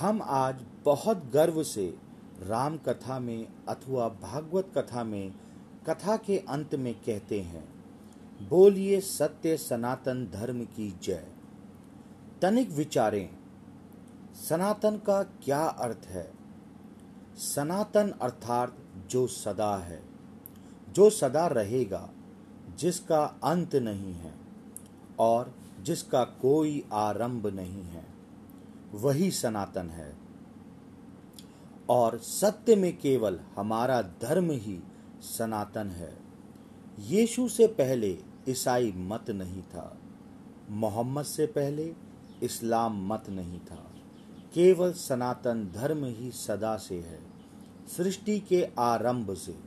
हम आज बहुत गर्व से राम कथा में अथवा भागवत कथा में कथा के अंत में कहते हैं, बोलिए सत्य सनातन धर्म की जय। तनिक विचारें, सनातन का क्या अर्थ है? सनातन अर्थात जो सदा है, जो सदा रहेगा, जिसका अंत नहीं है और जिसका कोई आरंभ नहीं है। वही सनातन है। और सत्य में केवल हमारा धर्म ही सनातन है। यीशु से पहले ईसाई मत नहीं था। मोहम्मद से पहले इस्लाम मत नहीं था। केवल सनातन धर्म ही सदा से है, सृष्टि के आरंभ से।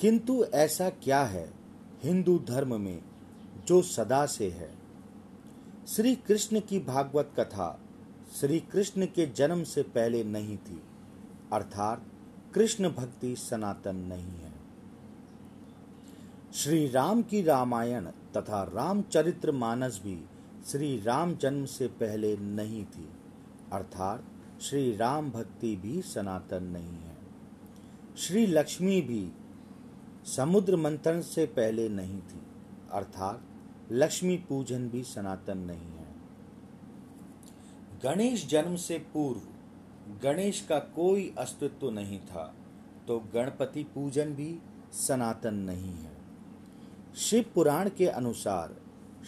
किंतु ऐसा क्या है हिंदू धर्म में जो सदा से है? श्री कृष्ण की भागवत कथा श्री कृष्ण के जन्म से पहले नहीं थी, अर्थात कृष्ण भक्ति सनातन नहीं है। श्री राम की रामायण तथा रामचरित्र मानस भी श्री राम जन्म से पहले नहीं थी, अर्थात श्री राम भक्ति भी सनातन नहीं है। श्री लक्ष्मी भी समुद्र मंथन से पहले नहीं थी, अर्थात लक्ष्मी पूजन भी सनातन नहीं है। गणेश जन्म से पूर्व गणेश का कोई अस्तित्व नहीं था तो गणपति पूजन भी सनातन नहीं है। शिव पुराण के अनुसार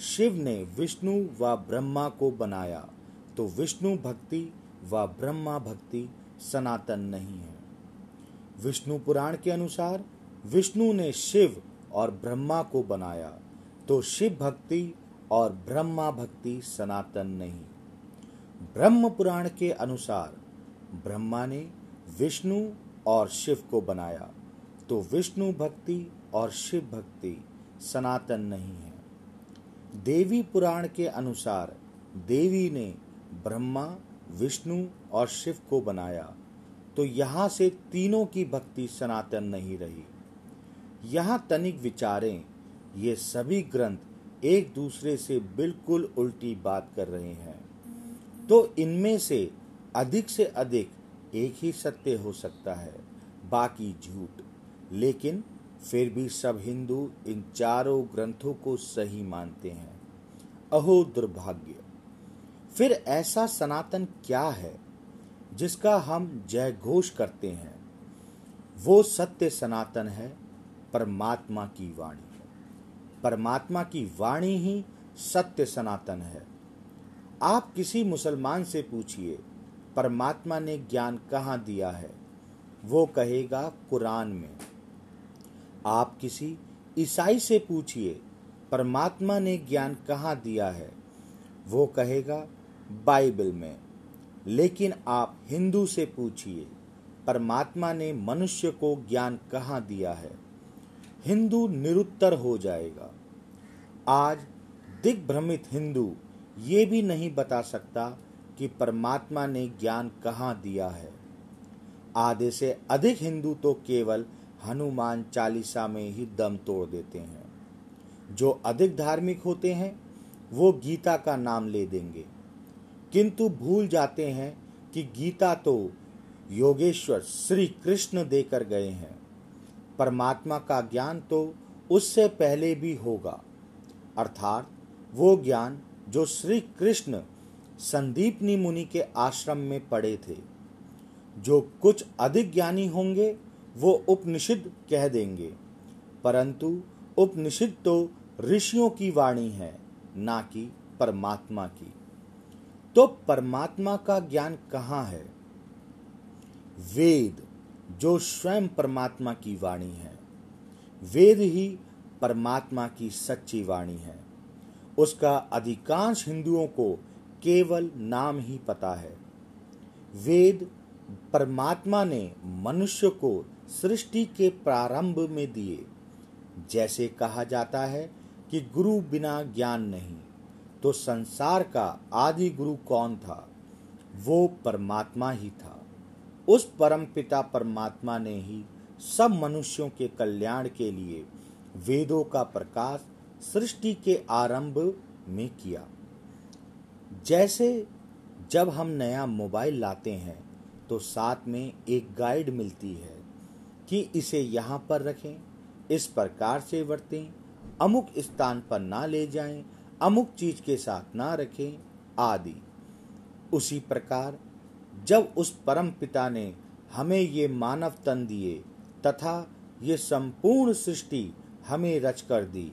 शिव ने विष्णु व ब्रह्मा को बनाया तो विष्णु भक्ति व ब्रह्मा भक्ति सनातन नहीं है। विष्णु पुराण के अनुसार विष्णु ने शिव और ब्रह्मा को बनाया तो शिव भक्ति और ब्रह्मा भक्ति सनातन नहीं। ब्रह्म पुराण के अनुसार ब्रह्मा ने विष्णु और शिव को बनाया तो विष्णु भक्ति और शिव भक्ति सनातन नहीं है। देवी पुराण के अनुसार देवी ने ब्रह्मा, विष्णु और शिव को बनाया तो यहाँ से तीनों की भक्ति सनातन नहीं रही। यहाँ तनिक विचारें ये सभी ग्रंथ एक दूसरे से बिल्कुल उल्टी बात कर रहे हैं। तो इनमें से अधिक से अधिक एक ही सत्य हो सकता है, बाकी झूठ। लेकिन फिर भी सब हिंदू इन चारों ग्रंथों को सही मानते हैं। अहो, दुर्भाग्य! फिर ऐसा सनातन क्या है जिसका हम जय घोष करते हैं? वो सत्य सनातन है, परमात्मा की वाणी। परमात्मा की वाणी ही सत्य सनातन है। आप किसी मुसलमान से पूछिए, परमात्मा ने ज्ञान कहाँ दिया है? वो कहेगा, कुरान में। आप किसी ईसाई से पूछिए, परमात्मा ने ज्ञान कहाँ दिया है? वो कहेगा, बाइबल में। लेकिन आप हिंदू से पूछिए, परमात्मा ने मनुष्य को ज्ञान कहाँ दिया है? हिंदू निरुत्तर हो जाएगा। आज दिग्भ्रमित हिंदू ये भी नहीं बता सकता कि परमात्मा ने ज्ञान कहाँ दिया है। आधे से अधिक हिंदू तो केवल हनुमान चालीसा में ही दम तोड़ देते हैं। जो अधिक धार्मिक होते हैं, वो गीता का नाम ले देंगे। किंतु भूल जाते हैं कि गीता तो योगेश्वर श्री कृष्ण देकर गए हैं। परमात्मा का ज्ञान तो उससे पहले भी होगा। अर्थात वो ज्ञान जो श्री कृष्ण संदीपनी मुनि के आश्रम में पड़े थे। जो कुछ अधिक ज्ञानी होंगे, वो उपनिषद कह देंगे। परंतु उपनिषद तो ऋषियों की वाणी है, ना कि परमात्मा की। तो परमात्मा का ज्ञान कहाँ है? वेद, जो स्वयं परमात्मा की वाणी है। वेद ही परमात्मा की सच्ची वाणी है। उसका अधिकांश हिंदुओं को केवल नाम ही पता है। वेद परमात्मा ने मनुष्य को सृष्टि के प्रारंभ में दिए। जैसे कहा जाता है कि गुरु बिना ज्ञान नहीं तो संसार का आदि गुरु कौन था? वो परमात्मा ही था। उस परम पिता परमात्मा ने ही सब मनुष्यों के कल्याण के लिए वेदों का प्रकाश सृष्टि के आरंभ में किया। जैसे जब हम नया मोबाइल लाते हैं तो साथ में एक गाइड मिलती है कि इसे यहाँ पर रखें, इस प्रकार से वर्तें, अमुक स्थान पर ना ले जाएँ, अमुक चीज़ के साथ ना रखें, आदि। उसी प्रकार, जब उस परम पिता ने हमें ये मानव तन दिए, तथा ये संपूर्ण सृष्टि हमें रच कर दी।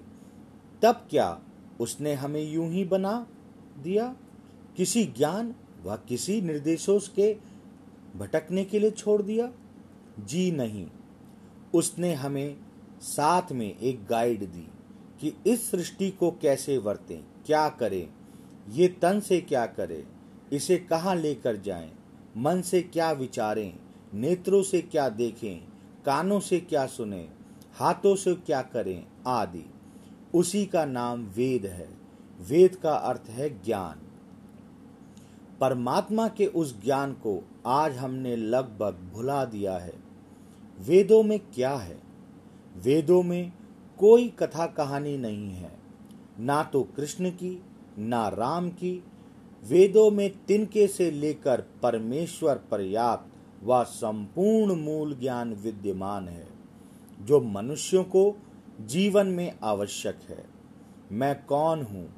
तब क्या उसने हमें यूँ ही बना दिया? किसी ज्ञान व किसी निर्देशों के भटकने के लिए छोड़ दिया? जी नहीं। उसने हमें साथ में एक गाइड दी कि इस सृष्टि को कैसे वर्तें, क्या करें, ये तन से क्या करें, इसे कहाँ लेकर जाएँ, मन से क्या विचारें, नेत्रों से क्या देखें, कानों से क्या सुने हाथों से क्या करें? आदि। उसी का नाम वेद है। वेद का अर्थ है ज्ञान। परमात्मा के उस ज्ञान को आज हमने लगभग भुला दिया है। वेदों में क्या है? वेदों में कोई कथा कहानी नहीं है। ना तो कृष्ण की, ना राम की। वेदों में तिनके से लेकर परमेश्वर पर्याप्त व संपूर्ण मूल ज्ञान विद्यमान है। जो मनुष्यों को जीवन में आवश्यक है। मैं कौन हूँ?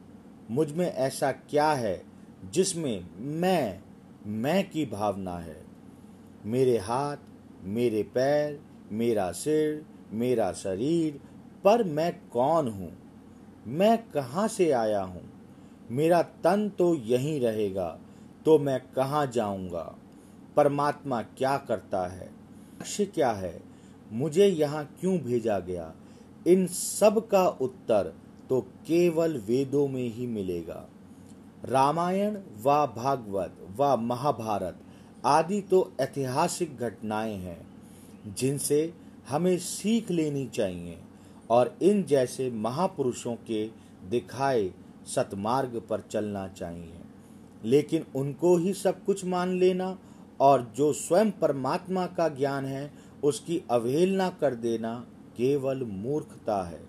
मुझमें ऐसा क्या है जिसमें मैं मैं की भावना है? मेरे हाथ, मेरे पैर, मेरा सिर, मेरा शरीर, पर मैं कौन हूँ? मैं कहाँ से आया हूँ? मेरा तन तो यहीं रहेगा तो मैं कहाँ जाऊँगा? परमात्मा क्या करता है? लक्ष्य क्या है? मुझे यहाँ क्यों भेजा गया? इन सब का उत्तर तो केवल वेदों में ही मिलेगा। रामायण व भागवत व महाभारत आदि तो ऐतिहासिक घटनाएँ हैं, जिनसे हमें सीख लेनी चाहिए और इन जैसे महापुरुषों के दिखाए सतमार्ग पर चलना चाहिए। लेकिन उनको ही सब कुछ मान लेना और जो स्वयं परमात्मा का ज्ञान है उसकी अवहेलना कर देना केवल मूर्खता है।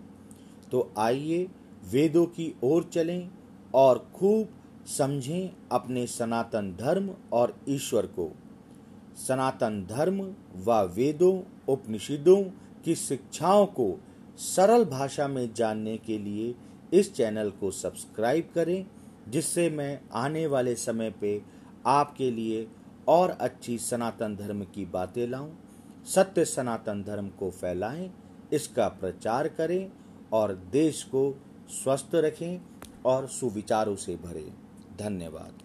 तो आइए वेदों की ओर चलें और खूब समझें अपने सनातन धर्म और ईश्वर को। सनातन धर्म व वेदों, उपनिषदों की शिक्षाओं को सरल भाषा में जानने के लिए इस चैनल को सब्सक्राइब करें, जिससे मैं आने वाले समय पे आपके लिए और अच्छी सनातन धर्म की बातें लाऊं। सत्य सनातन धर्म को फैलाएँ, इसका प्रचार करें और देश को स्वस्थ रखें और सुविचारों से भरें। धन्यवाद।